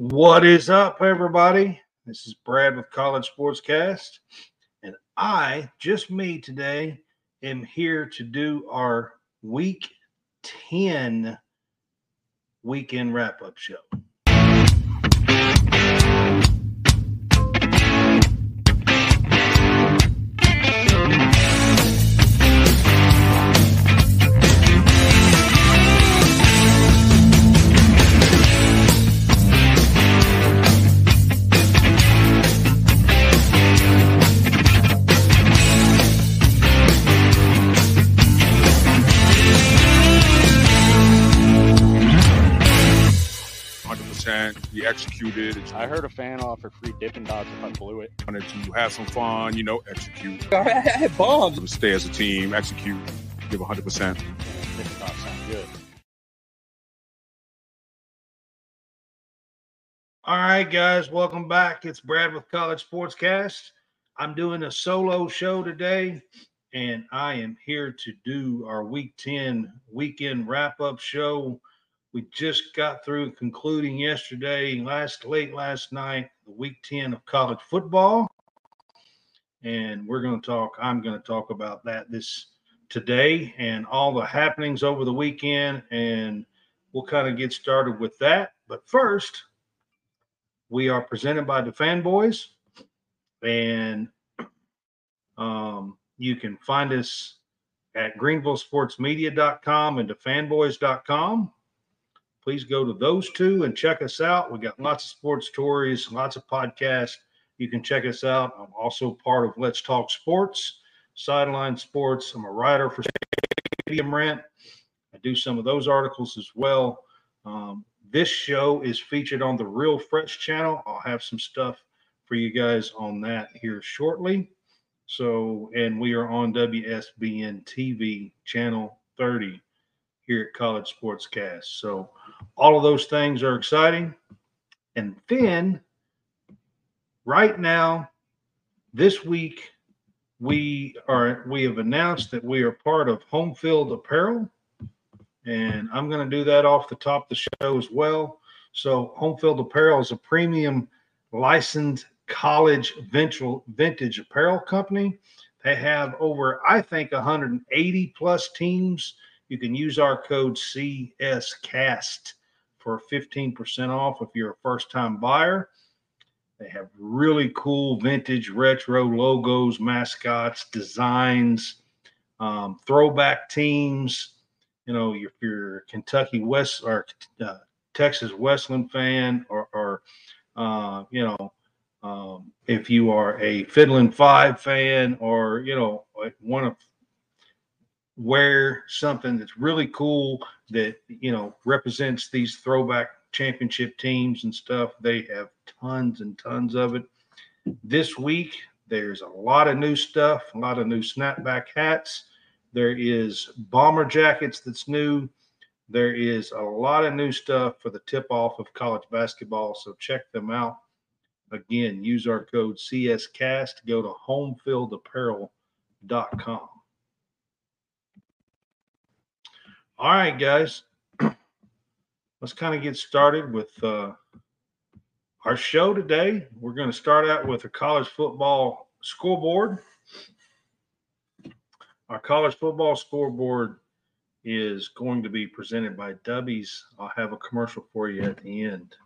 What is up, everybody? This is Brad with College Sportscast, and I, just me today, am here to do our week 10 weekend wrap up show. Executed. I heard a fan offer free Dippin' Dots if I blew it. Wanted to have some fun, you know, execute. I had bombs. Stay as a team, execute, give 100%. Dippin' Dots sound good. All right, guys, welcome back. It's Brad with College Sportscast. I'm doing a solo show today, and I am here to do our Week 10 weekend wrap up show. We just got through concluding yesterday, last late last night, the Week 10 of college football, and we're going to talk. I'm going to talk about that this today and all the happenings over the weekend, and we'll kind of get started with that. But first, we are presented by the Fanboys, and um, you can find us at greenvillesportsmedia.com and fanboys.com. Please go to those two and check us out. We got lots of sports stories, lots of podcasts. You can check us out. I'm also part of Let's Talk Sports, Sideline Sports. I'm a writer for Stadium Rant. I do some of those articles as well. Um, this show is featured on the Real Fresh channel. I'll have some stuff for you guys on that here shortly. So, and we are on WSBN TV channel 30 here at College Sportscast. So, all of those things are exciting. And then, right now, this week, we are we have announced that we are part of Home Field Apparel, and I'm going to do that off the top of the show as well. So, Home Field Apparel is a premium licensed college vintage vintage apparel company. They have over, I think, 180 plus teams. You can use our code CSCAST for 15% off if you're a first time buyer. They have really cool vintage retro logos, mascots, designs, um, throwback teams. You know, if you're a Kentucky West or uh, Texas Western fan, or, or uh, you know, um, if you are a Fiddlin' Five fan, or you know, one of wear something that's really cool that you know represents these throwback championship teams and stuff. They have tons and tons of it. This week, there's a lot of new stuff, a lot of new snapback hats. There is bomber jackets that's new. There is a lot of new stuff for the tip off of college basketball. So check them out. Again, use our code CSCAST. Go to homefieldapparel.com. All right, guys. Let's kind of get started with uh, our show today. We're going to start out with a college football scoreboard. Our college football scoreboard is going to be presented by Dubby's. I'll have a commercial for you at the end.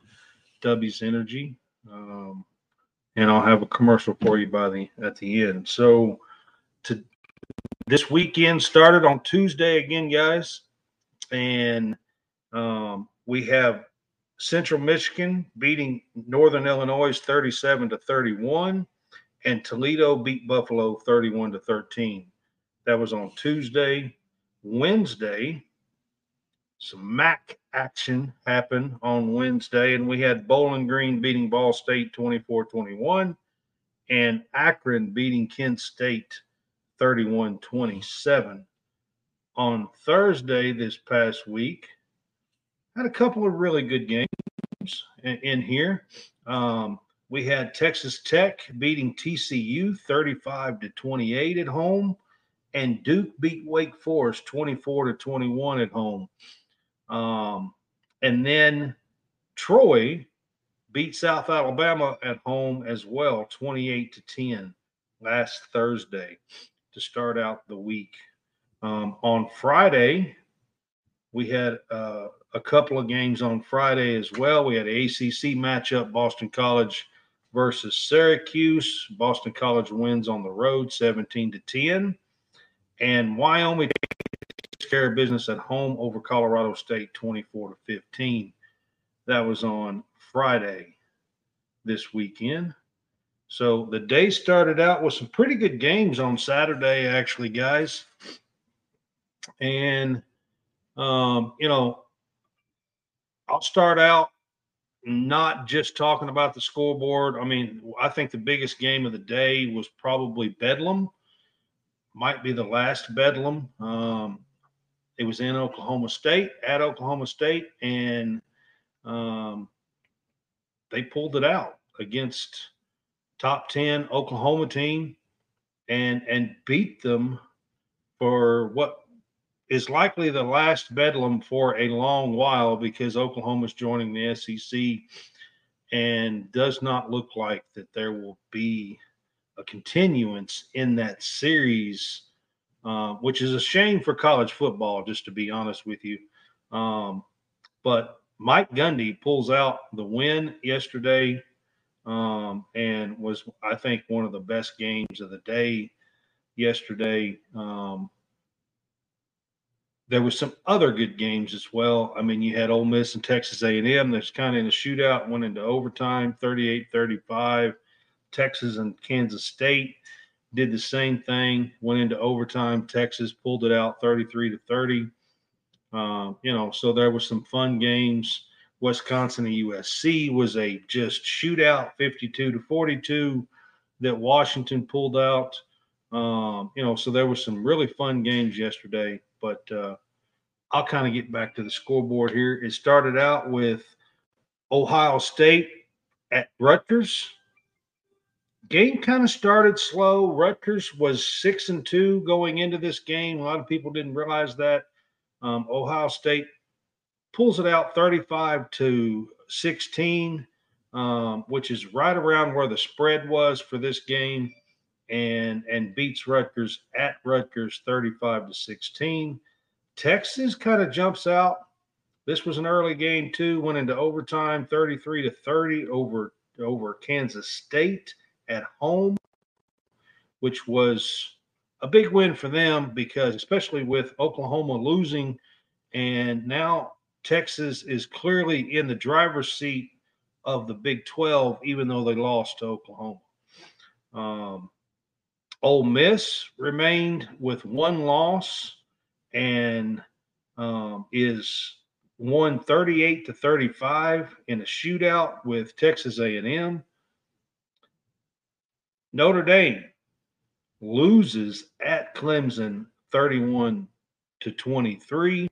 Dubby's Energy, um, and I'll have a commercial for you by the at the end. So, to this weekend started on Tuesday again, guys and um, we have Central Michigan beating Northern Illinois 37 to 31, and Toledo beat Buffalo 31 to 13. That was on Tuesday. Wednesday, some MAC action happened on Wednesday, and we had Bowling Green beating Ball State 24 21, and Akron beating Kent State 31 27 on Thursday this past week. Had a couple of really good games in, in here. Um, we had Texas Tech beating TCU 35 to 28 at home, and Duke beat Wake Forest 24 to 21 at home. Um, and then Troy beat South Alabama at home as well, 28 to 10 last Thursday to start out the week. Um, on Friday, we had uh, a couple of games on Friday as well. We had an ACC matchup, Boston College versus Syracuse. Boston College wins on the road 17 to 10. And Wyoming takes care of business at home over Colorado State 24 to 15. That was on Friday this weekend. So the day started out with some pretty good games on Saturday, actually, guys. And, um, you know, I'll start out not just talking about the scoreboard. I mean, I think the biggest game of the day was probably Bedlam. Might be the last Bedlam. Um, it was in Oklahoma State, at Oklahoma State, and um, they pulled it out against top 10 Oklahoma team and and beat them for what is likely the last bedlam for a long while because Oklahoma's joining the SEC and does not look like that there will be a continuance in that series, uh, which is a shame for college football, just to be honest with you. Um, but Mike Gundy pulls out the win yesterday um, and was, I think, one of the best games of the day yesterday. Um, there was some other good games as well. I mean, you had Ole Miss and Texas A&M. That's kind of in a shootout, went into overtime, 38-35. Texas and Kansas State did the same thing, went into overtime. Texas pulled it out 33 to 30. Um, you know, so there were some fun games. Wisconsin and USC was a just shootout, 52 to 42, that Washington pulled out. Um, you know, so there were some really fun games yesterday but uh, I'll kind of get back to the scoreboard here. It started out with Ohio State at Rutgers. Game kind of started slow. Rutgers was six and two going into this game. A lot of people didn't realize that. Um, Ohio State pulls it out 35 to 16, um, which is right around where the spread was for this game and and beats Rutgers at Rutgers 35 to 16. Texas kind of jumps out. This was an early game too, went into overtime 33 to 30 over over Kansas State at home, which was a big win for them because especially with Oklahoma losing and now Texas is clearly in the driver's seat of the Big 12 even though they lost to Oklahoma. Um, Ole Miss remained with one loss and um, is won 38 to 35 in a shootout with Texas A&M. Notre Dame loses at Clemson 31 to 23.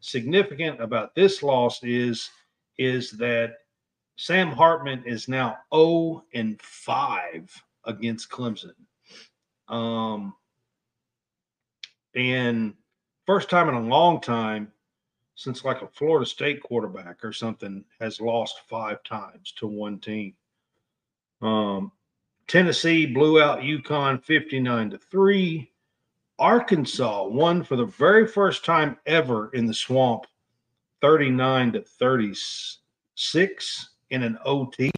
Significant about this loss is is that Sam Hartman is now 0 and 5 against Clemson. Um, and first time in a long time since like a Florida State quarterback or something has lost five times to one team. Um, Tennessee blew out UConn 59 to 3. Arkansas won for the very first time ever in the swamp 39 to 36 in an OT.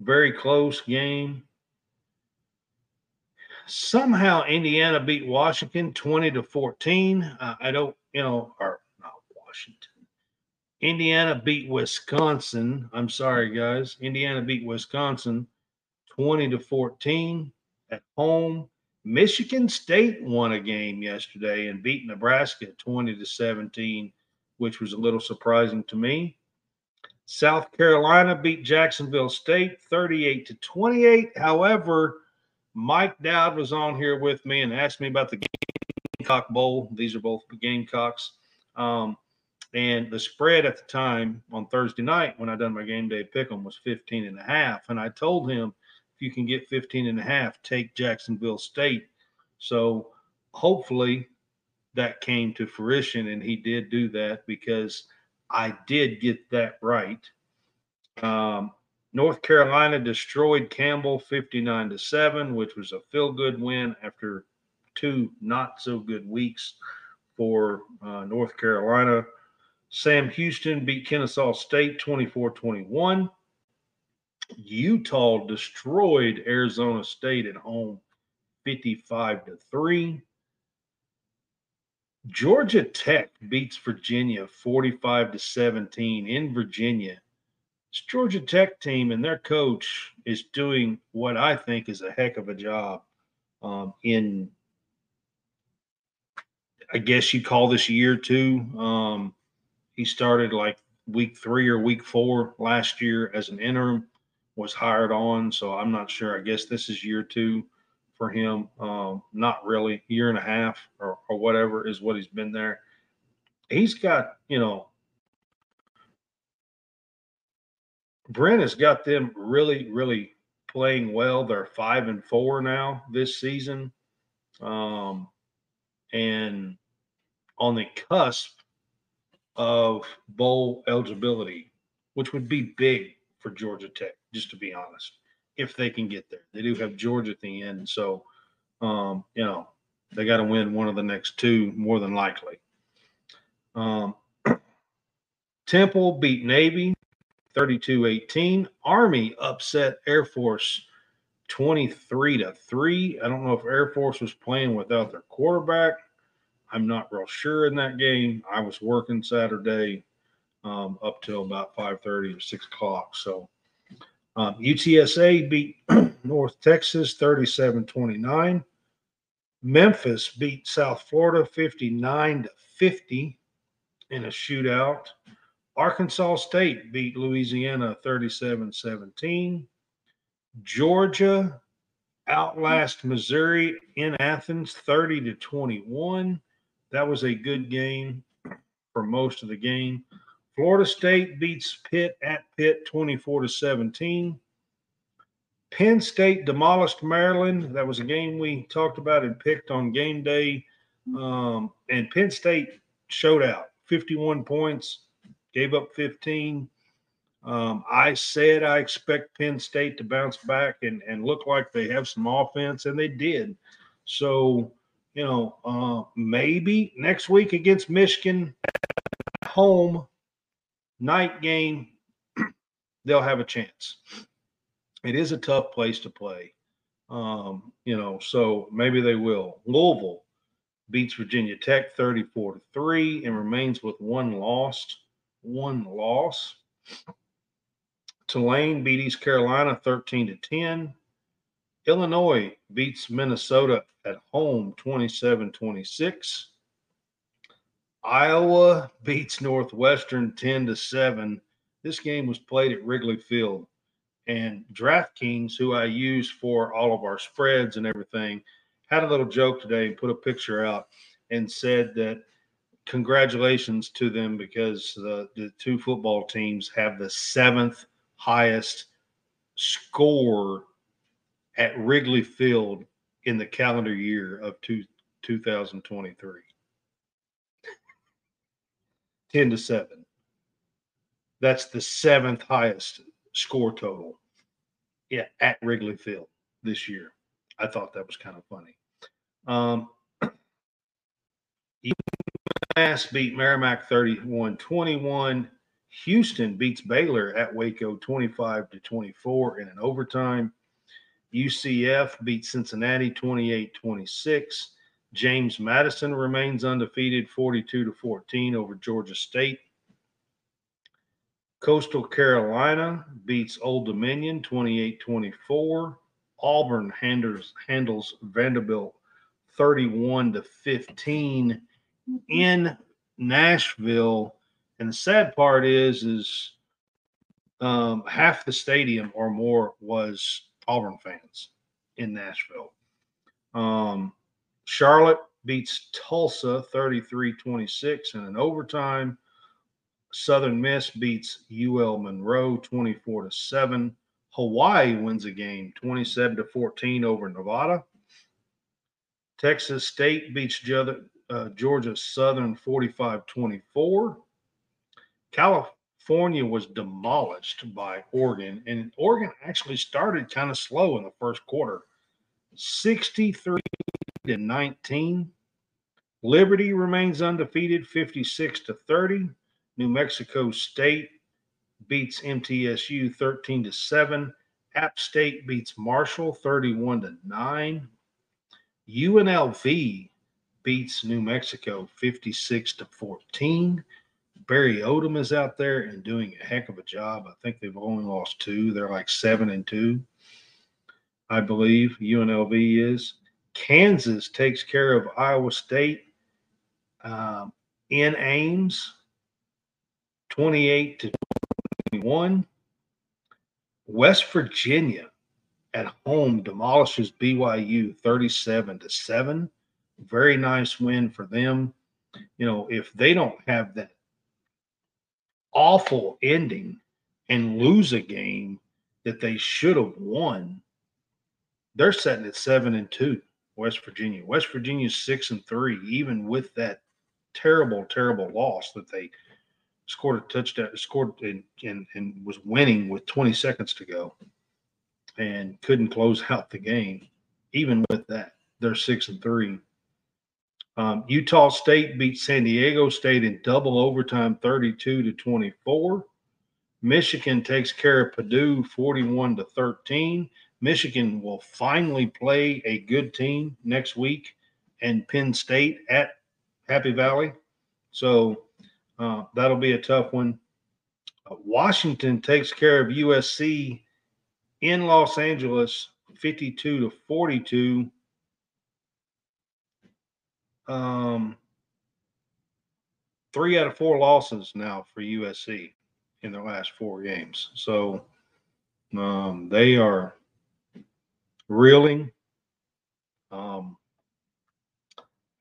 Very close game somehow Indiana beat Washington 20 to 14. Uh, I don't, you know, or not Washington. Indiana beat Wisconsin. I'm sorry, guys. Indiana beat Wisconsin 20 to 14 at home. Michigan State won a game yesterday and beat Nebraska 20 to 17, which was a little surprising to me. South Carolina beat Jacksonville State 38 to 28. However, Mike Dowd was on here with me and asked me about the Gamecock Bowl. These are both Gamecocks. Um, and the spread at the time on Thursday night when I done my game day pick 'em was 15 and a half. And I told him if you can get 15 and a half, take Jacksonville State. So hopefully that came to fruition and he did do that because I did get that right. Um, North Carolina destroyed Campbell 59 to 7, which was a feel good win after two not so good weeks for uh, North Carolina. Sam Houston beat Kennesaw State 24 21. Utah destroyed Arizona State at home 55 to 3. Georgia Tech beats Virginia 45 to 17 in Virginia. This Georgia Tech team and their coach is doing what I think is a heck of a job um, in, I guess you call this year two. Um, he started like week three or week four last year as an interim, was hired on. So I'm not sure. I guess this is year two for him. Um, not really, year and a half or, or whatever is what he's been there. He's got, you know, Brent has got them really, really playing well. They're five and four now this season. Um, and on the cusp of bowl eligibility, which would be big for Georgia Tech, just to be honest if they can get there. They do have Georgia at the end, so um, you know they got to win one of the next two more than likely. Um, Temple beat Navy 32-18. Army upset Air Force 23 to 3. I don't know if Air Force was playing without their quarterback. I'm not real sure in that game. I was working Saturday um, up till about 5:30 or 6 o'clock. So um, UTSA beat North Texas 37 29. Memphis beat South Florida 59 to 50 in a shootout. Arkansas State beat Louisiana 37 17. Georgia outlast Missouri in Athens 30 to 21. That was a good game for most of the game. Florida State beats Pitt at Pitt 24 to 17. Penn State demolished Maryland. That was a game we talked about and picked on game day. Um, and Penn State showed out 51 points, gave up 15. Um, I said I expect Penn State to bounce back and, and look like they have some offense, and they did. So, you know, uh, maybe next week against Michigan, home night game, they'll have a chance. It is a tough place to play. Um, you know, so maybe they will. Louisville beats Virginia Tech 34 to 3 and remains with one lost, one loss. Tulane beat East Carolina 13 to 10. Illinois beats Minnesota at home 27 26. Iowa beats Northwestern 10 to 7. This game was played at Wrigley Field. And DraftKings, who I use for all of our spreads and everything, had a little joke today and put a picture out and said that congratulations to them because the, the two football teams have the seventh highest score at Wrigley Field in the calendar year of two, 2023. 10 to 7. That's the seventh highest score total yeah, at Wrigley Field this year. I thought that was kind of funny. Um, UMass beat Merrimack 31 21. Houston beats Baylor at Waco 25 to 24 in an overtime. UCF beats Cincinnati 28 26. James Madison remains undefeated 42 to 14 over Georgia State. Coastal Carolina beats Old Dominion 28 24. Auburn handles, handles Vanderbilt 31 to 15 in Nashville. And the sad part is, is um, half the stadium or more was Auburn fans in Nashville. Um, Charlotte beats Tulsa 33 26 in an overtime. Southern Miss beats UL Monroe 24 to 7. Hawaii wins a game 27 to 14 over Nevada. Texas State beats uh, Georgia Southern 45 24. California was demolished by Oregon, and Oregon actually started kind of slow in the first quarter 63 to 19. Liberty remains undefeated 56 to 30. New Mexico State beats MTSU 13 to 7. App State beats Marshall 31 to 9. UNLV beats New Mexico 56 to 14. Barry Odom is out there and doing a heck of a job. I think they've only lost two. They're like seven and two, I believe. UNLV is. Kansas takes care of Iowa State um, in Ames, 28 to 21. West Virginia at home demolishes BYU 37 to 7. Very nice win for them. You know, if they don't have that awful ending and lose a game that they should have won, they're setting at 7 and 2. West Virginia. West Virginia's 6 and 3 even with that terrible terrible loss that they scored a touchdown, scored and, and, and was winning with 20 seconds to go and couldn't close out the game. Even with that, they're six and three. Um, Utah State beat San Diego State in double overtime 32 to 24. Michigan takes care of Purdue 41 to 13. Michigan will finally play a good team next week and Penn State at Happy Valley. So uh, that'll be a tough one. Uh, Washington takes care of USC in Los Angeles, 52 to 42. Um, three out of four losses now for USC in their last four games. So um, they are reeling um,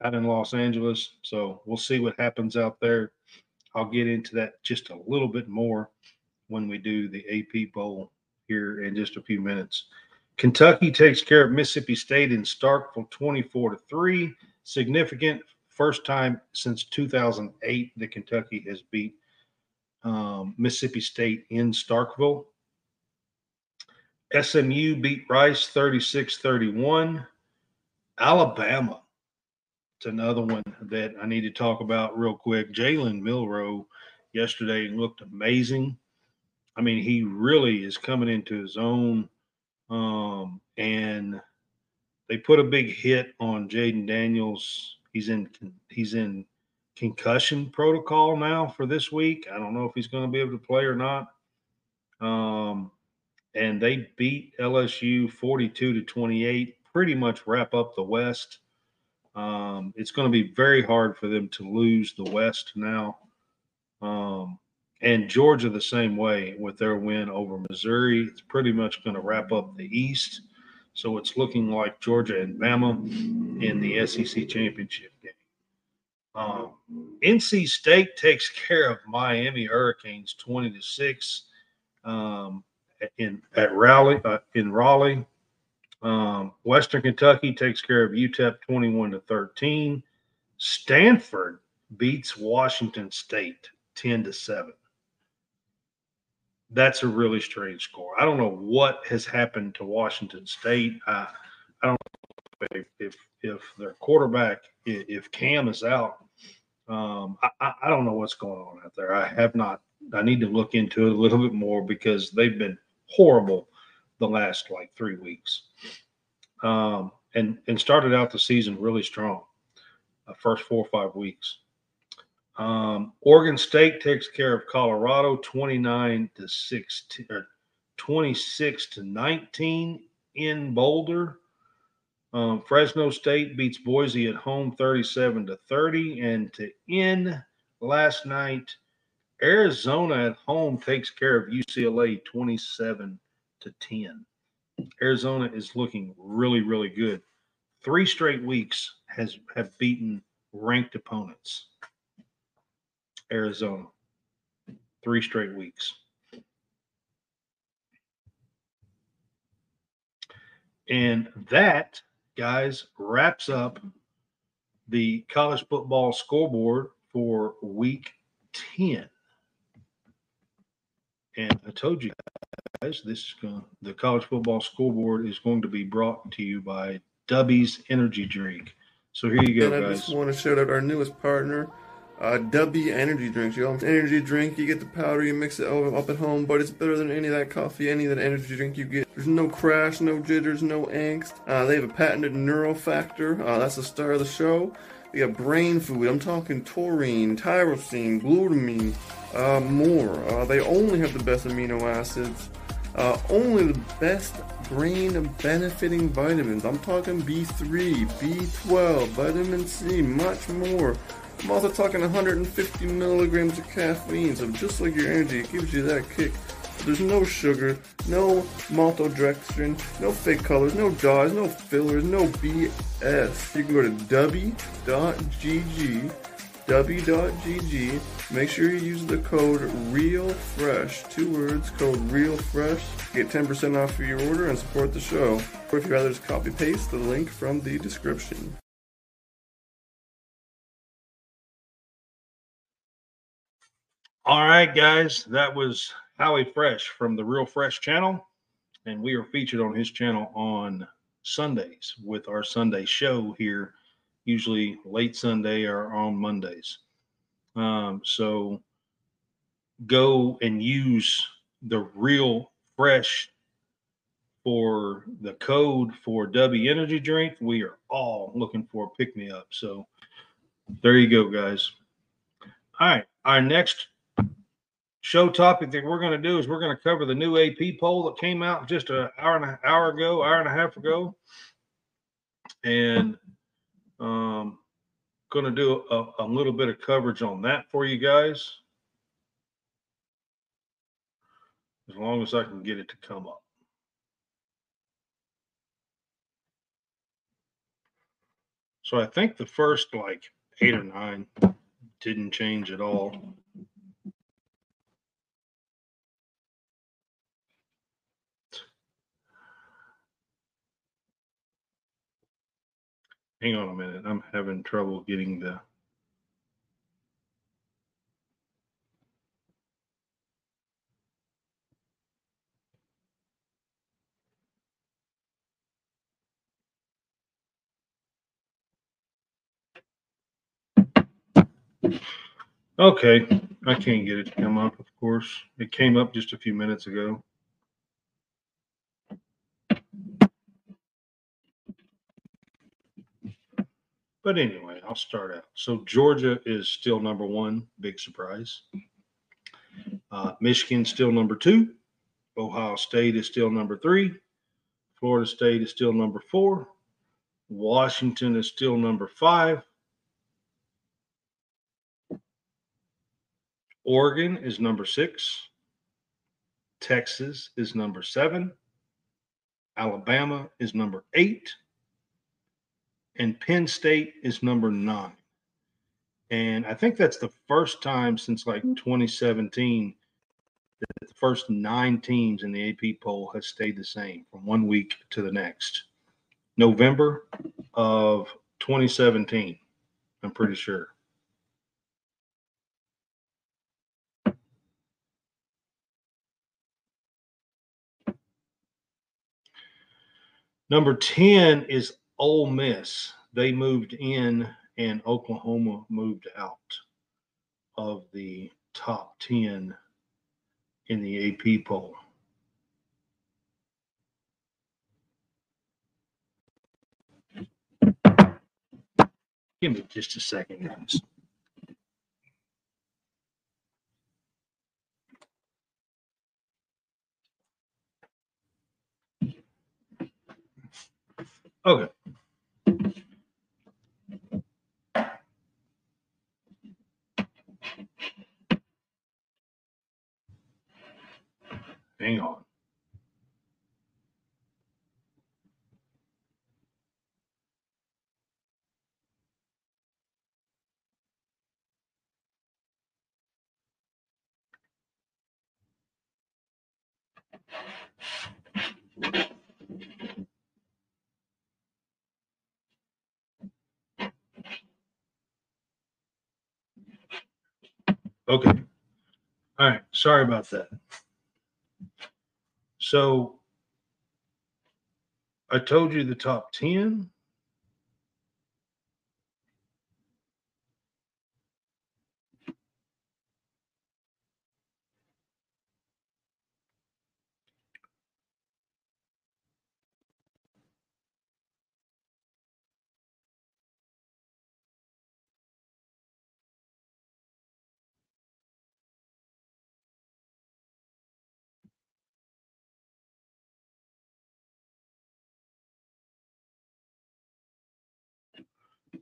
out in Los Angeles. So we'll see what happens out there. I'll get into that just a little bit more when we do the AP Poll here in just a few minutes. Kentucky takes care of Mississippi State in Starkville 24 to 3. Significant first time since 2008 that Kentucky has beat um, Mississippi State in Starkville. SMU beat Rice 36 31. Alabama it's another one that I need to talk about real quick. Jalen Milroe yesterday looked amazing. I mean, he really is coming into his own. Um, and they put a big hit on Jayden Daniels. He's in he's in concussion protocol now for this week. I don't know if he's going to be able to play or not. Um, and they beat LSU 42 to 28, pretty much wrap up the West. Um, it's going to be very hard for them to lose the West now. Um, and Georgia the same way with their win over Missouri. It's pretty much going to wrap up the East. So it's looking like Georgia and Bama in the SEC championship game. Um, NC State takes care of Miami Hurricanes 20 to 6 um, in at Raleigh uh, in Raleigh. Um, Western Kentucky takes care of UTEP 21 to 13. Stanford beats Washington State 10 to 7. That's a really strange score. I don't know what has happened to Washington State. I, I don't know if, if, if their quarterback, if Cam is out, um, I, I don't know what's going on out there. I have not. I need to look into it a little bit more because they've been horrible the last like three weeks, um, and and started out the season really strong, uh, first four or five weeks. Um, Oregon State takes care of Colorado, twenty nine to sixteen or twenty six to nineteen in Boulder. Um, Fresno State beats Boise at home 37 to 30. And to end last night, Arizona at home takes care of UCLA 27 to 10. Arizona is looking really, really good. Three straight weeks has have beaten ranked opponents. Arizona. Three straight weeks. And that, guys, wraps up the college football scoreboard for week 10. And I told you guys, this is going the college football scoreboard is going to be brought to you by Dubby's Energy Drink. So here you go, and I guys. just want to shout out our newest partner, uh, Dubby Energy Drinks. You know, energy drink. You get the powder, you mix it up at home, but it's better than any of that coffee, any of that energy drink you get. There's no crash, no jitters, no angst. Uh, they have a patented neurofactor. Uh, that's the star of the show. They got brain food. I'm talking taurine, tyrosine, glutamine, uh, more. Uh, they only have the best amino acids. Uh, only the best brain benefiting vitamins. I'm talking B3, B12, vitamin C, much more. I'm also talking 150 milligrams of caffeine, so just like your energy, it gives you that kick. There's no sugar, no maltodextrin, no fake colors, no dyes, no fillers, no BS. You can go to w.gg, w.gg. Make sure you use the code REALFRESH. Two words, code REALFRESH. Get 10% off your order and support the show. Or if you'd rather just copy paste the link from the description. All right, guys, that was Howie Fresh from the Real Fresh channel, and we are featured on his channel on Sundays with our Sunday show here, usually late Sunday or on Mondays. Um, so go and use the Real Fresh for the code for W Energy Drink. We are all looking for a pick me up. So there you go, guys. All right, our next show topic that we're going to do is we're going to cover the new AP poll that came out just an hour and a hour ago, hour and a half ago, and um, going to do a, a little bit of coverage on that for you guys, as long as I can get it to come up. So I think the first like eight or nine didn't change at all. Hang on a minute. I'm having trouble getting the. Okay, I can't get it to come up, of course. It came up just a few minutes ago. But anyway, I'll start out. So Georgia is still number one, big surprise. Uh, Michigan still number two. Ohio State is still number three. Florida State is still number four. Washington is still number five. Oregon is number six. Texas is number seven. Alabama is number eight and Penn State is number nine. And I think that's the first time since like mm-hmm. 2017 that the first nine teams in the AP poll has stayed the same from one week to the next. November of 2017, I'm pretty sure. Number 10 is Ole Miss, they moved in and Oklahoma moved out of the top 10 in the AP poll. Give me just a second, guys. Okay. Okay. All right. Sorry about that. So I told you the top 10.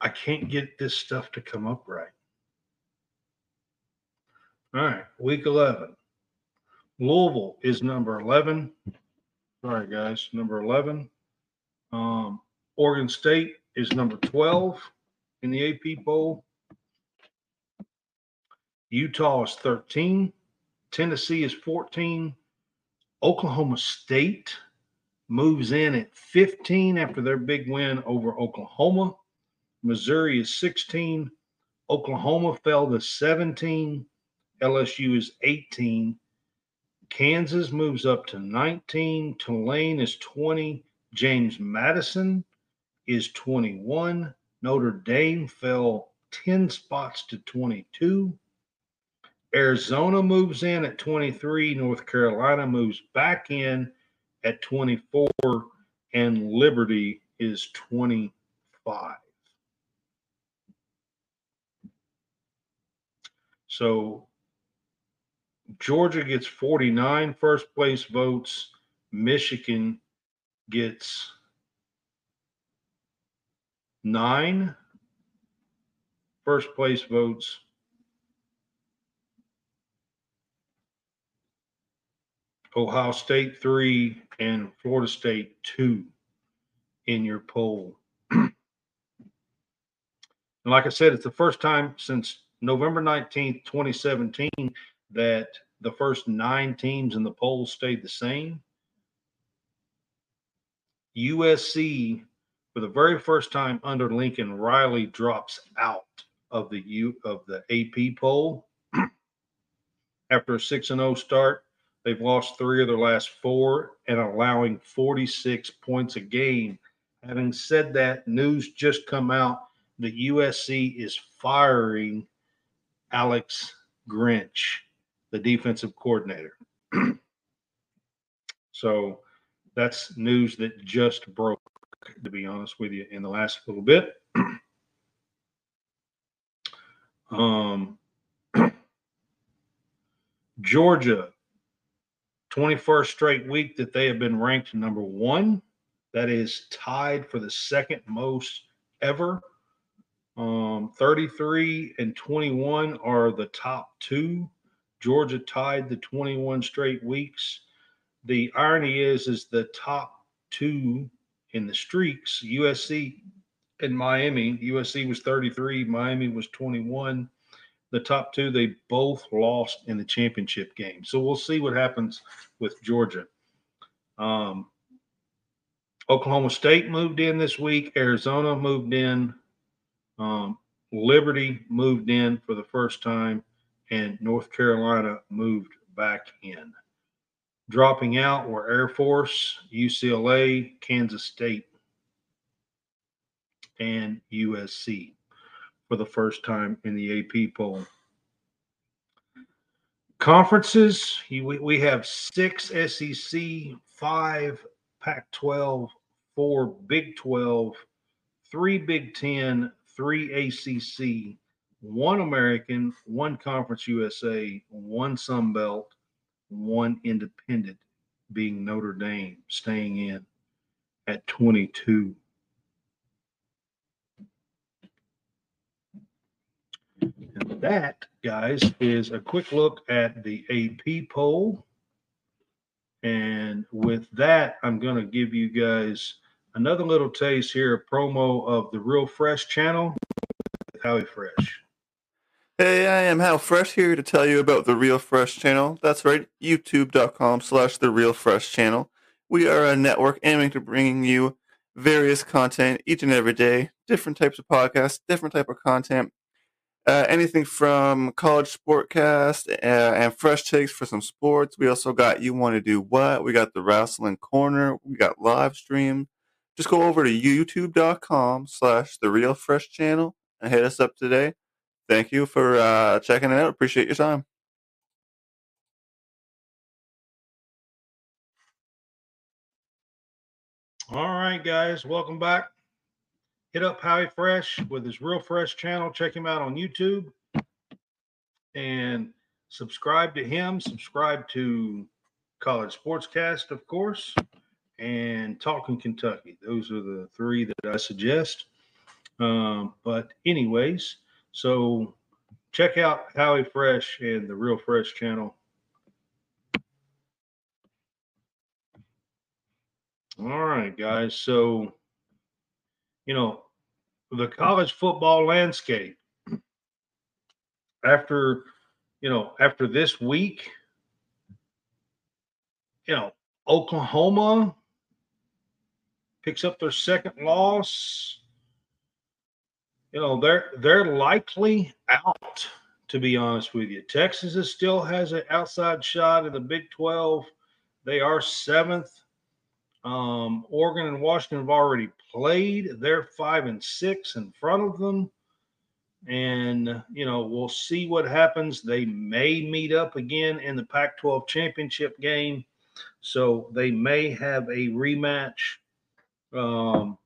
I can't get this stuff to come up right. All right, week 11. Louisville is number 11. Sorry, guys, number 11. Um, Oregon State is number 12 in the AP poll. Utah is 13. Tennessee is 14. Oklahoma State moves in at 15 after their big win over Oklahoma. Missouri is 16. Oklahoma fell to 17. LSU is 18. Kansas moves up to 19. Tulane is 20. James Madison is 21. Notre Dame fell 10 spots to 22. Arizona moves in at 23. North Carolina moves back in at 24. And Liberty is 25. So Georgia gets 49 first place votes. Michigan gets nine first place votes. Ohio State three and Florida State two in your poll. like I said, it's the first time since November 19th, 2017, that the first nine teams in the poll stayed the same. USC, for the very first time under Lincoln Riley, drops out of the U of the AP poll after a six and zero oh start. They've lost three of their last four and allowing 46 points a game. Having said that, news just come out that USC is firing Alex Grinch, the defensive coordinator. so that's news that just broke, to be honest with you, in the last little bit. um, Georgia, 21st straight week that they have been ranked number one. That is tied for the second most ever. Um, 33 and 21 are the top two. Georgia tied the 21 straight weeks. The irony is, is the top two in the streaks, USC and Miami. USC was 33, Miami was 21. The top two, they both lost in the championship game. So we'll see what happens with Georgia. Um, Oklahoma State moved in this week. Arizona moved in. Um, Liberty moved in for the first time, and North Carolina moved back in. Dropping out were Air Force, UCLA, Kansas State, and USC for the first time in the AP poll. Conferences, we have six SEC, five Pac 12, four Big 12, three Big 10, three ACC, one American, one Conference USA, one Sun Belt, one independent, being Notre Dame, staying in at 22. And that, guys, is a quick look at the AP poll. And with that, I'm going to give you guys another little taste here, promo of the Real Fresh channel with Howie Fresh. Hey, I am Hal Fresh here to tell you about the Real Fresh channel. That's right, youtube.com slash the Real Fresh channel. We are a network aiming to bringing you various content each and every day, different types of podcasts, different type of content, Uh, anything from College Sportscast uh, and Fresh Takes for some sports. We also got You Want to Do What? We got the Wrestling Corner. We got live stream. Just go over to youtube.com slash The Real Fresh Channel and hit us up today. Thank you for uh, checking it out. Appreciate your time. All right, guys, welcome back. Hit up Howie Fresh with his Real Fresh channel. Check him out on YouTube and subscribe to him. Subscribe to College Sportscast, of course, and Talking Kentucky. Those are the three that I suggest. Um, but, anyways, so check out Howie Fresh and the Real Fresh channel. All right, guys. So, you know, the college football landscape after, you know, after this week, you know, Oklahoma picks up their second loss. You know, they're they're likely out, to be honest with you. Texas is still has an outside shot in the Big 12. They are seventh. Um, Oregon and Washington have already played. They're five and six in front of them. And, you know, we'll see what happens. They may meet up again in the Pac 12 championship game. So they may have a rematch. Um,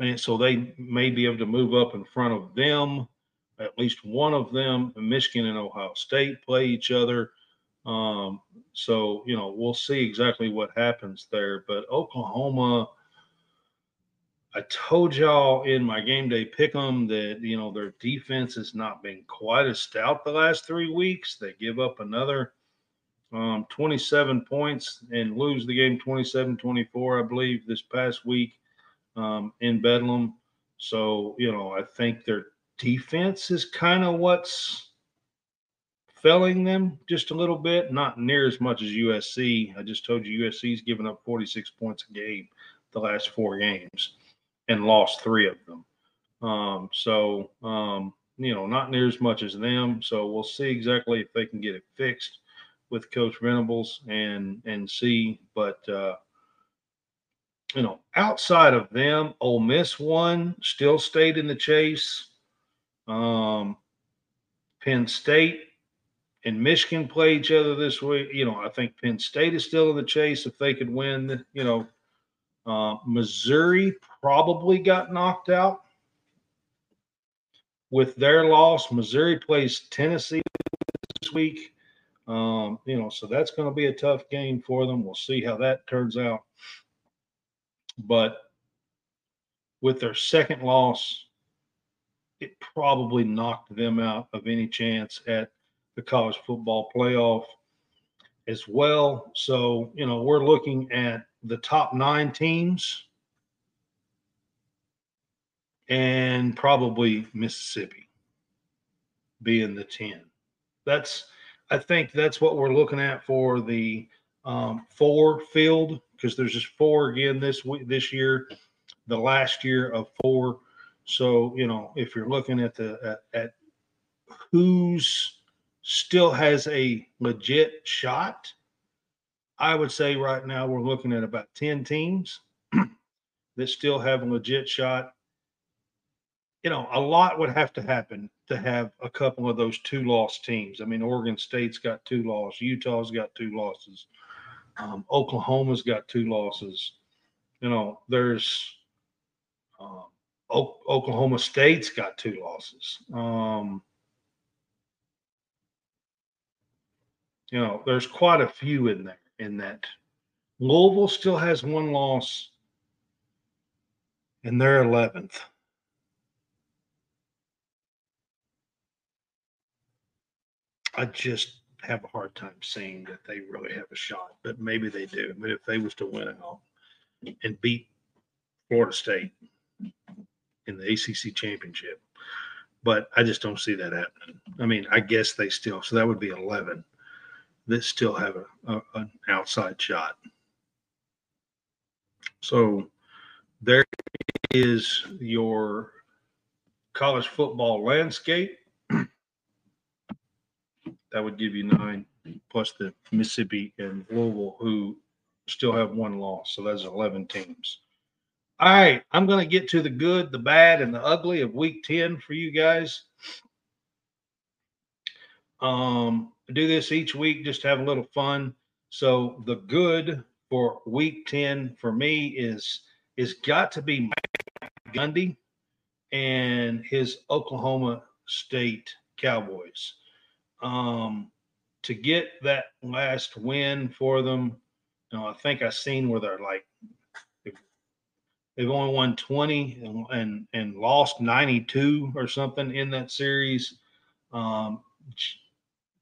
and so they may be able to move up in front of them. At least one of them, Michigan and Ohio State, play each other. Um, so, you know, we'll see exactly what happens there. But Oklahoma, I told y'all in my game day pick 'em that, you know, their defense has not been quite as stout the last three weeks. They give up another um, 27 points and lose the game 27 24, I believe, this past week um, in Bedlam. So, you know, I think their defense is kind of what's felling them just a little bit, not near as much as USC. I just told you USC's given up 46 points a game the last four games and lost three of them. Um, so, um, you know, not near as much as them. So we'll see exactly if they can get it fixed with Coach Venables and and see. But uh, you know, outside of them, Ole Miss won, still stayed in the chase. Um, Penn State and Michigan play each other this week. You know, I think Penn State is still in the chase if they could win. You know, uh, Missouri probably got knocked out with their loss. Missouri plays Tennessee this week. Um, you know, so that's going to be a tough game for them. We'll see how that turns out. But with their second loss, it probably knocked them out of any chance at the college football playoff as well. So, you know, we're looking at the top nine teams and probably Mississippi being the 10. That's, I think that's what we're looking at for the um, four field because there's just four again this week, this year, the last year of four. So, you know, if you're looking at the, at, at who's, still has a legit shot, I would say right now we're looking at about 10 teams that still have a legit shot. You know, a lot would have to happen to have a couple of those two loss teams. I mean, Oregon State's got two losses, Utah's got two losses, um, Oklahoma's got two losses. You know, there's um, o- Oklahoma State's got two losses. Um, you know, there's quite a few in there in that. Louisville still has one loss and they're 11th. I just have a hard time seeing that they really have a shot, but maybe they do. But if they was to win it all and beat Florida State in the ACC championship, but I just don't see that happening. I mean, I guess they still, so that would be 11 that still have a, a, an outside shot. So there is your college football landscape. That would give you nine, plus the Mississippi and Louisville, who still have one loss. So that's 11 teams. All right, I'm going to get to the good, the bad, and the ugly of week 10 for you guys. Um, do this each week just have a little fun. So the good for week 10 for me is is got to be Gundy and his Oklahoma State Cowboys. Um, to get that last win for them, you know, I think I seen where they're like they've only won 20 and and, and lost 92 or something in that series. Um,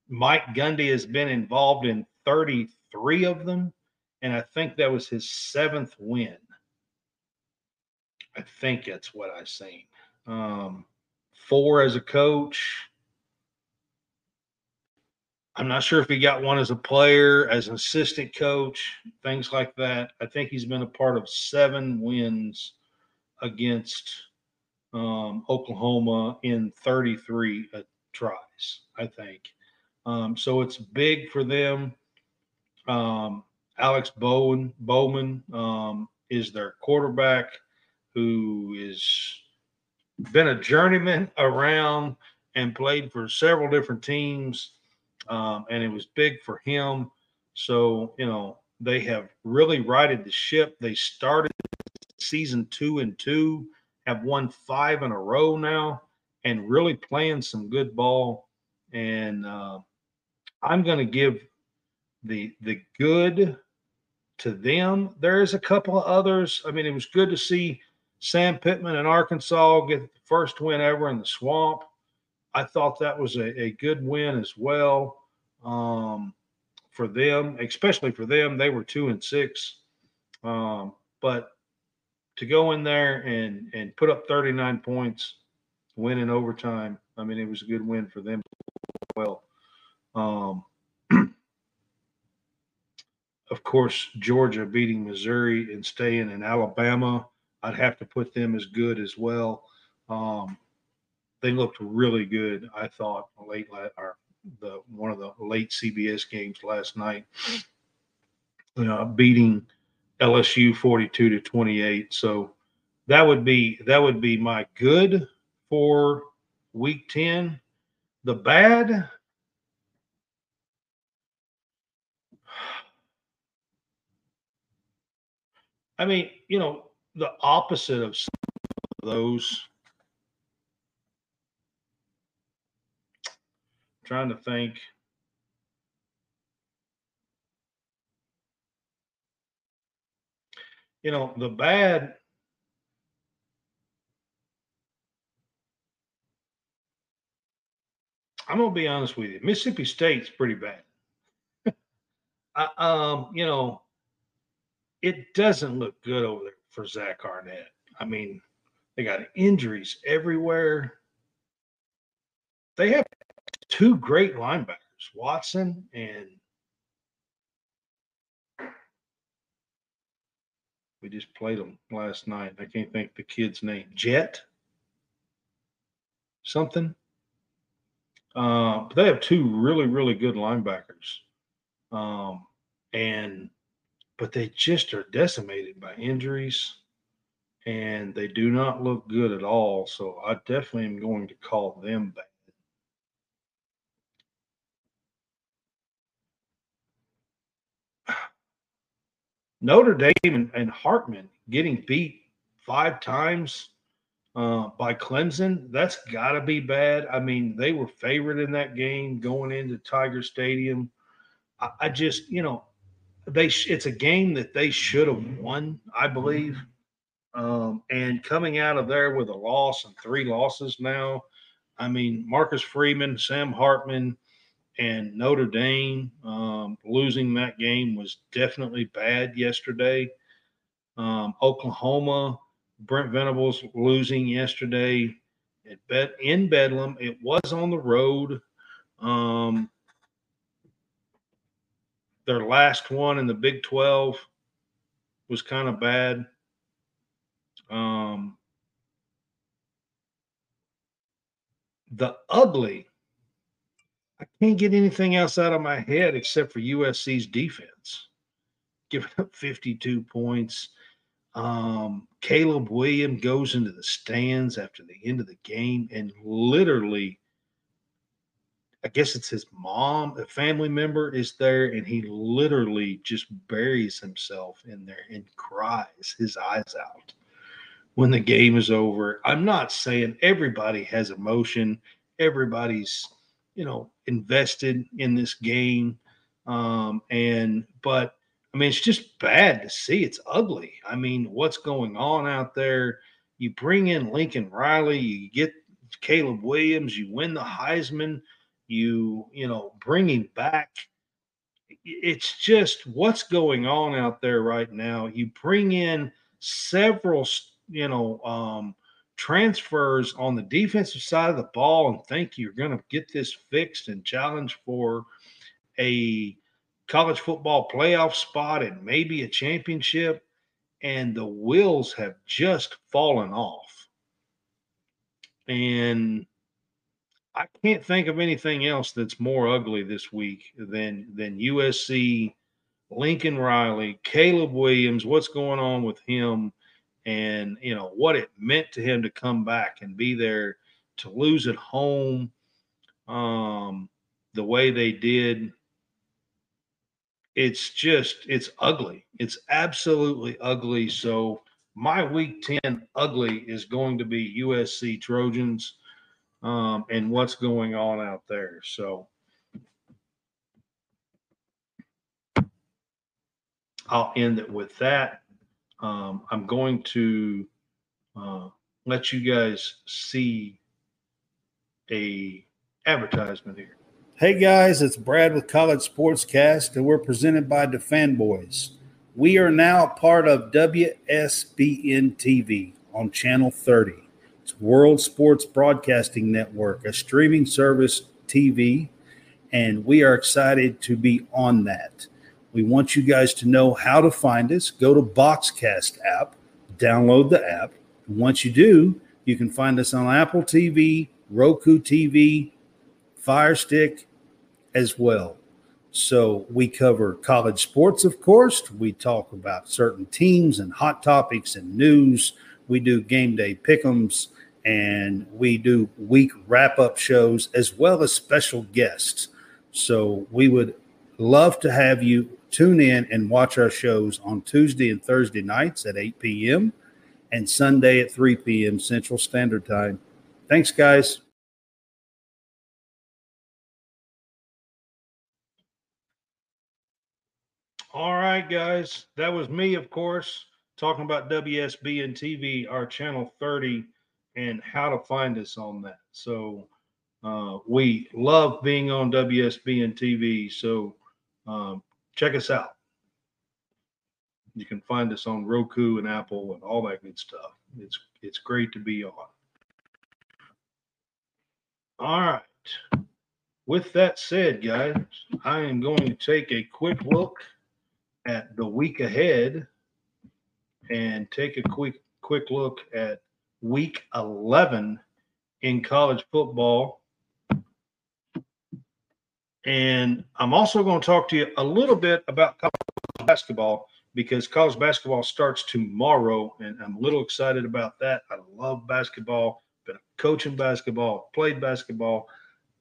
Mike Gundy has been involved in 33 of them, and I think that was his seventh win. I think that's what I've seen. Um, four as a coach. I'm not sure if he got one as a player, as an assistant coach, things like that. I think he's been a part of seven wins against um, Oklahoma in 33 uh, tries, I think. Um, so it's big for them. Um, Alex Bowen Bowman um, is their quarterback, who is been a journeyman around and played for several different teams, um, and it was big for him. So you know they have really righted the ship. They started season two and two, have won five in a row now, and really playing some good ball. And uh, I'm going to give the the good to them. There's a couple of others. I mean, it was good to see Sam Pittman in Arkansas get the first win ever in the swamp. I thought that was a, a good win as well um, for them, especially for them. They were two and six. Um, but to go in there and and put up 39 points, win in overtime, I mean, it was a good win for them well. Um, of course, Georgia beating Missouri and staying in Alabama, I'd have to put them as good as well. Um, they looked really good, I thought, late or the one of the late CBS games last night. Know, beating LSU 42 to 28. So that would be that would be my good for week 10. The bad, I mean, you know, the opposite of those. Trying to think. You know, the bad. I'm gonna be honest with you. Mississippi State's pretty bad. I, um, you know, it doesn't look good over there for Zach Arnett. I mean, they got injuries everywhere. They have two great linebackers, Watson and we just played them last night. I can't think the kid's name. Jet something. Uh, they have two really, really good linebackers. Um, and but they just are decimated by injuries and they do not look good at all. So I definitely am going to call them bad. Notre Dame and, and Hartman getting beat five times uh, by Clemson, that's got to be bad. I mean, they were favored in that game going into Tiger Stadium. I, I just, you know, they it's a game that they should have won, I believe. Um, and coming out of there with a loss and three losses now, I mean Marcus Freeman, Sam Hartman, and Notre Dame um, losing that game was definitely bad yesterday. Um, Oklahoma, Brent Venables losing yesterday at in Bedlam. It was on the road. Um, their last one in the Big 12 was kind of bad. Um, the ugly, I can't get anything else out of my head except for USC's defense, giving up 52 points. Um, Caleb Williams goes into the stands after the end of the game and literally, I guess it's his mom, a family member is there, and he literally just buries himself in there and cries his eyes out when the game is over. I'm not saying everybody has emotion, everybody's, you know, invested in this game. Um, and, but I mean, it's just bad to see. It's ugly. I mean, what's going on out there? You bring in Lincoln Riley, you get Caleb Williams, you win the Heisman, you, you know, bring him back. It's just what's going on out there right now. You bring in several you know, um, transfers on the defensive side of the ball and think you're going to get this fixed and challenge for a college football playoff spot and maybe a championship. And the wheels have just fallen off. And I can't think of anything else that's more ugly this week than than USC, Lincoln Riley, Caleb Williams. What's going on with him? And you know what it meant to him to come back and be there to lose at home um the way they did it's just it's ugly. It's absolutely ugly. So my week 10 ugly is going to be usc trojans um and what's going on out there. So i'll end it with that um, I'm going to uh, let you guys see a advertisement here. Hey guys, it's Brad with College Sportscast, and we're presented by the Fanboys. We are now part of WSBN TV on Channel 30. It's World Sports Broadcasting Network, a streaming service TV, and we are excited to be on that. We want you guys to know how to find us. Go to Boxcast app, download the app. And once you do, you can find us on Apple TV, Roku TV, Fire Stick as well. So we cover college sports, of course. We talk about certain teams and hot topics and news. We do game day pick'ems and we do week wrap up shows as well as special guests. So we would love to have you Tune in and watch our shows on Tuesday and Thursday nights at 8 p.m. and Sunday at 3 p.m. Central Standard Time. Thanks, guys. All right, guys. That was me, of course, talking about WSBN TV, our channel 30, and how to find us on that. So uh, we love being on WSBN TV. So um, check us out. You can find us on Roku and Apple and all that good stuff. It's it's great to be on. All right. With that said, guys, I am going to take a quick look at the week ahead and take a quick quick look at week 11 in college football and I'm also going to talk to you a little bit about college basketball because college basketball starts tomorrow, and I'm a little excited about that. I love basketball, been coaching basketball, played basketball,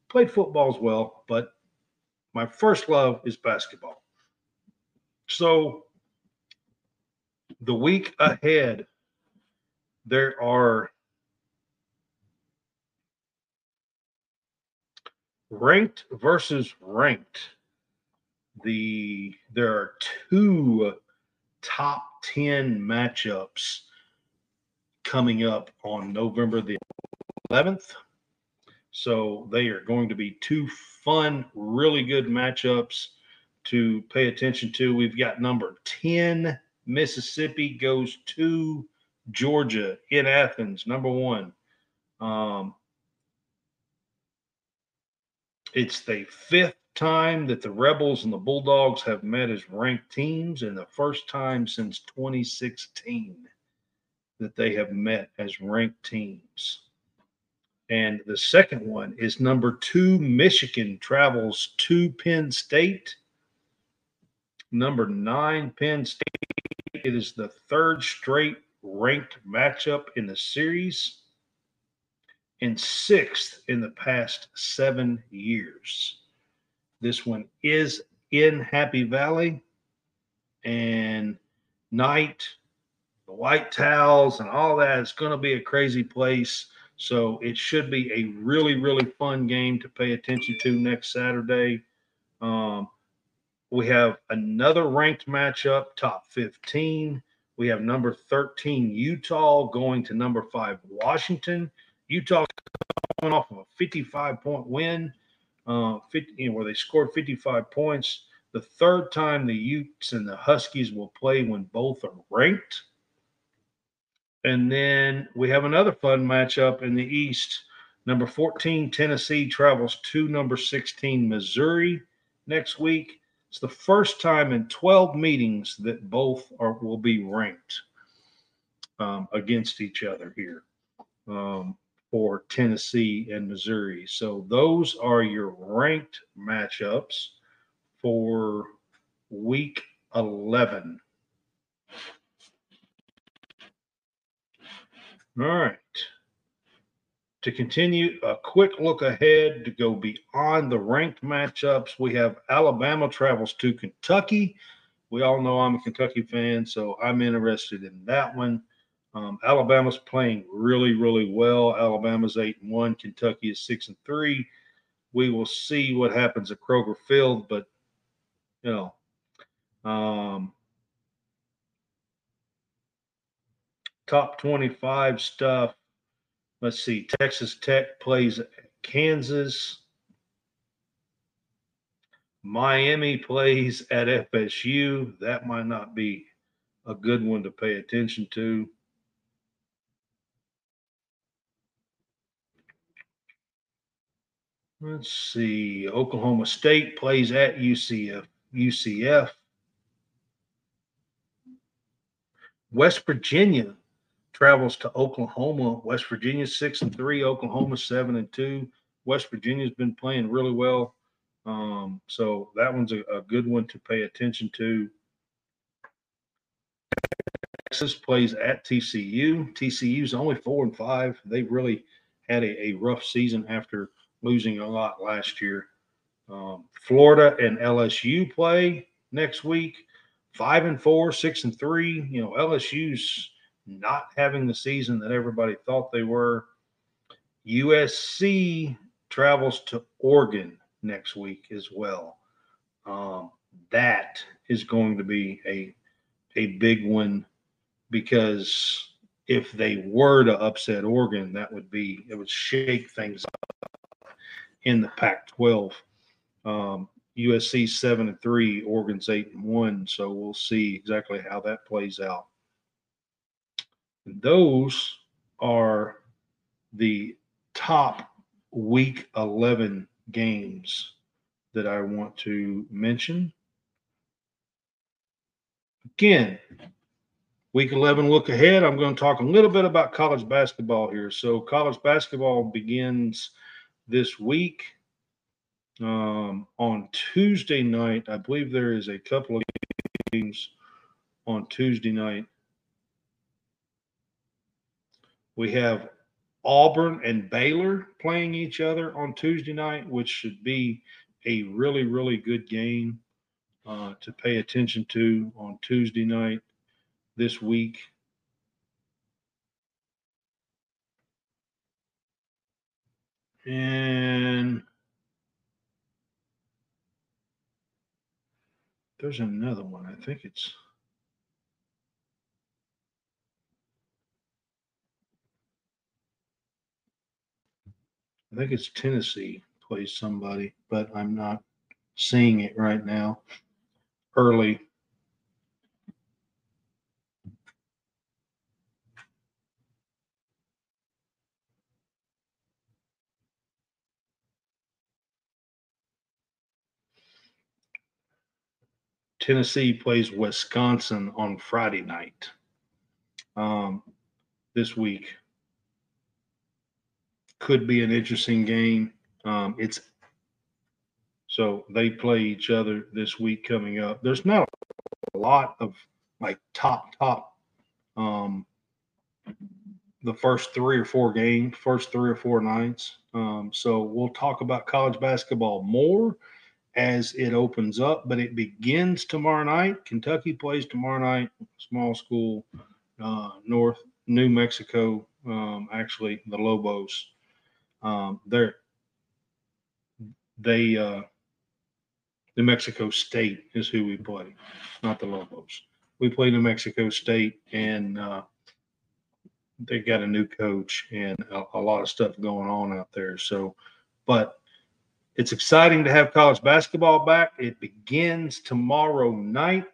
played football as well, but my first love is basketball. So the week ahead, there are ranked versus ranked. The there are two top 10 matchups coming up on November the 11th. So they are going to be two fun, really good matchups to pay attention to. We've got number 10, Mississippi goes to Georgia in Athens, number one. Um, it's the fifth time that the Rebels and the Bulldogs have met as ranked teams, and the first time since 2016 that they have met as ranked teams. And the second one is number two, Michigan travels to Penn State. Number nine, Penn State. It is the third straight ranked matchup in the series and sixth in the past seven years. This one is in Happy Valley and night, the white towels, and all that. It's going to be a crazy place. So it should be a really, really fun game to pay attention to next Saturday. Um, we have another ranked matchup, top 15. We have number 13, Utah, going to number five, Washington. Utah coming off of a 55 point win, uh, 50, you know, where they scored 55 points. The third time the Utes and the Huskies will play when both are ranked. And then we have another fun matchup in the East. Number 14, Tennessee travels to number 16, Missouri next week. It's the first time in 12 meetings that both are will be ranked um, against each other here um, for Tennessee and Missouri. So those are your ranked matchups for week 11. All right. To continue, a quick look ahead to go beyond the ranked matchups, we have Alabama travels to Kentucky. We all know I'm a Kentucky fan, so I'm interested in that one. Um, Alabama's playing really, really well. Alabama's eight and one. Kentucky is six and three. We will see what happens at Kroger Field, but you know, um, top 25 stuff. Let's see. Texas Tech plays Kansas. Miami plays at FSU. That might not be a good one to pay attention to. Let's see. Oklahoma State plays at UCF. UCF. West Virginia travels to Oklahoma. West Virginia six and three. Oklahoma seven and two. West Virginia's been playing really well. Um, so that one's a, a good one to pay attention to. Texas plays at TCU. TCU's only four and five. They've really had a, a rough season after losing a lot last year. Um, Florida and LSU play next week. Five and four, six and three. You know, LSU's not having the season that everybody thought they were. USC travels to Oregon next week as well. Um, that is going to be a a big one because if they were to upset Oregon, that would be it would shake things up in the Pac-12. Um, USC seven and three, Oregon's eight and one. So we'll see exactly how that plays out. Those are the top week 11 games that I want to mention. Again, week 11 look ahead. I'm going to talk a little bit about college basketball here. So, college basketball begins this week. Um, on Tuesday night, I believe there is a couple of games on Tuesday night. We have Auburn and Baylor playing each other on Tuesday night, which should be a really, really good game uh, to pay attention to on Tuesday night this week. And there's another one. I think it's. I think it's Tennessee plays somebody, but I'm not seeing it right now. Early. Tennessee plays Wisconsin on Friday night um, this week. could be an interesting game. Um, it's so they play each other this week coming up. There's not a lot of like top top um the first three or four games, first three or four nights. Um, so we'll talk about college basketball more as it opens up, but it begins tomorrow night. Kentucky plays tomorrow night, small school, uh, North New Mexico, um, actually the Lobos. Um, they're they uh, New Mexico State is who we play, not the Lobos. We play New Mexico State, and uh, they got a new coach and a, a lot of stuff going on out there. So, but it's exciting to have college basketball back. It begins tomorrow night.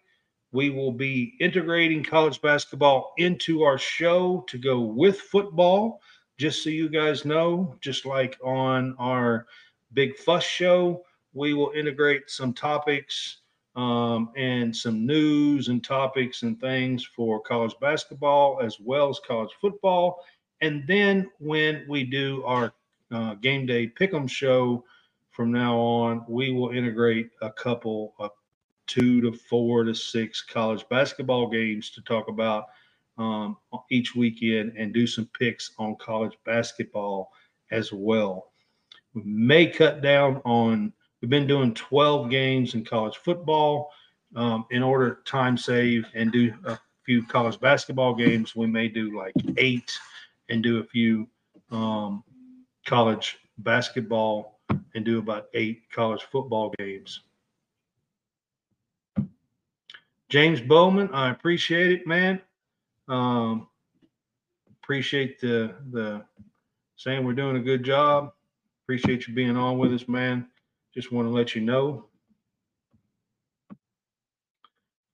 We will be integrating college basketball into our show to go with football. Just so you guys know, just like on our Big Fuss show, we will integrate some topics um, and some news and topics and things for college basketball as well as college football. And then when we do our uh, game day pick'em show from now on, we will integrate a couple of two to four to six college basketball games to talk about um, each weekend and do some picks on college basketball as well. We may cut down on We've been doing 12 games in college football. Um, in order to time save and do a few college basketball games, we may do like eight and do a few um, college basketball and do about eight college football games. James Bowman, I appreciate it, man. Um, appreciate the the saying we're doing a good job. Appreciate you being on with us, man. Just want to let you know.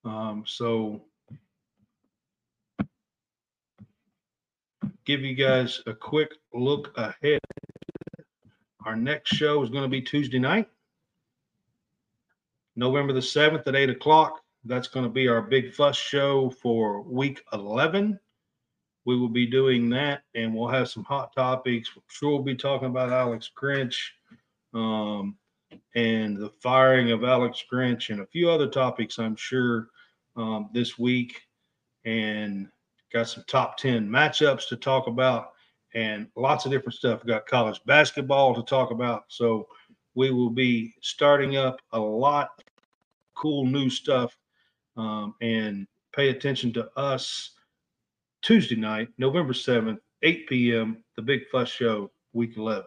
Um, so give you guys a quick look ahead. Our next show is going to be Tuesday night, November the 7th at 8 o'clock. That's going to be our big fuss show for week 11. We will be doing that and we'll have some hot topics. I'm sure we'll be talking about Alex Grinch. Um, and the firing of Alex Grinch and a few other topics, I'm sure, um, this week. And got some top 10 matchups to talk about and lots of different stuff. We've got college basketball to talk about. So we will be starting up a lot cool new stuff. Um, and pay attention to us Tuesday night, November 7th, 8 p.m., the Big Fuss Show, week 11.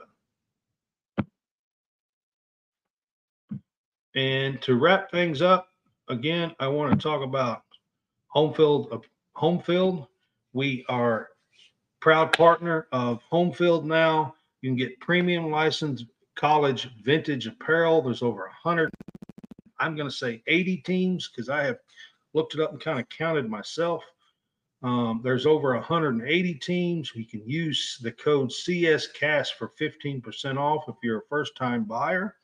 And to wrap things up, again, I want to talk about home field. Uh, home field. We are proud partner of Home Field now. You can get premium licensed college vintage apparel. There's over a hundred. I'm going to say 80 teams because I have looked it up and kind of counted myself. Um, there's over 180 teams. You can use the code CSCAST for 15% off if you're a first time buyer.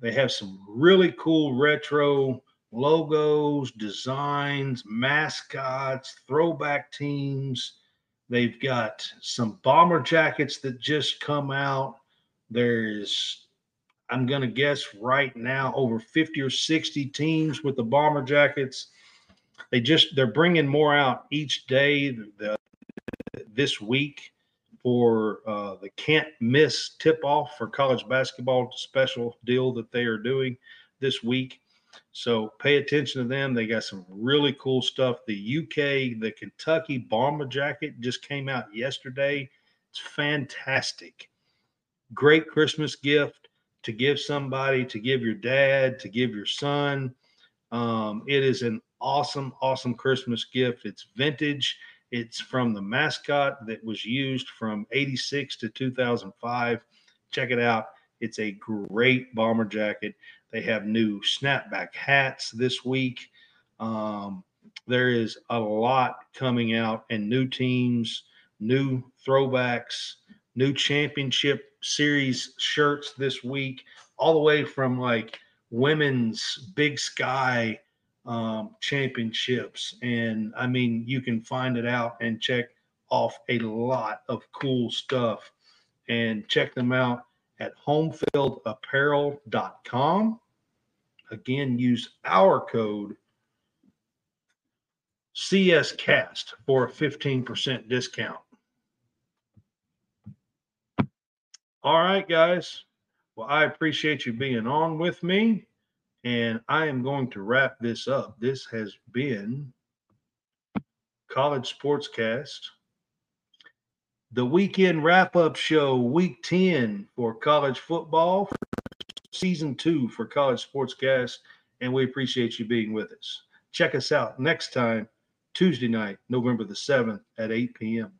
They have some really cool retro logos, designs, mascots, throwback teams. They've got some bomber jackets that just come out. There's, I'm going to guess right now, over 50 or 60 teams with the bomber jackets. They just, they're bringing more out each day. The, this week, for uh, the can't miss tip off for college basketball special deal that they are doing this week. So pay attention to them. They got some really cool stuff. The UK, the Kentucky bomber jacket just came out yesterday. It's fantastic. Great Christmas gift to give somebody, to give your dad, to give your son. Um, it is an awesome, awesome Christmas gift. It's vintage. It's from the mascot that was used from 86 to 2005. Check it out. It's a great bomber jacket. They have new snapback hats this week. Um, there is a lot coming out and new teams, new throwbacks, new championship series shirts this week, all the way from like women's big sky um, championships. And I mean, you can find it out and check off a lot of cool stuff and check them out at homefieldapparel.com. Again, use our code CSCast for a 15% discount. All right, guys. Well, I appreciate you being on with me, and I am going to wrap this up. This has been College Sportscast, the weekend wrap up show, week 10 for college football, season two for College Sportscast, and we appreciate you being with us. Check us out next time, Tuesday night, November the 7th at 8 p.m.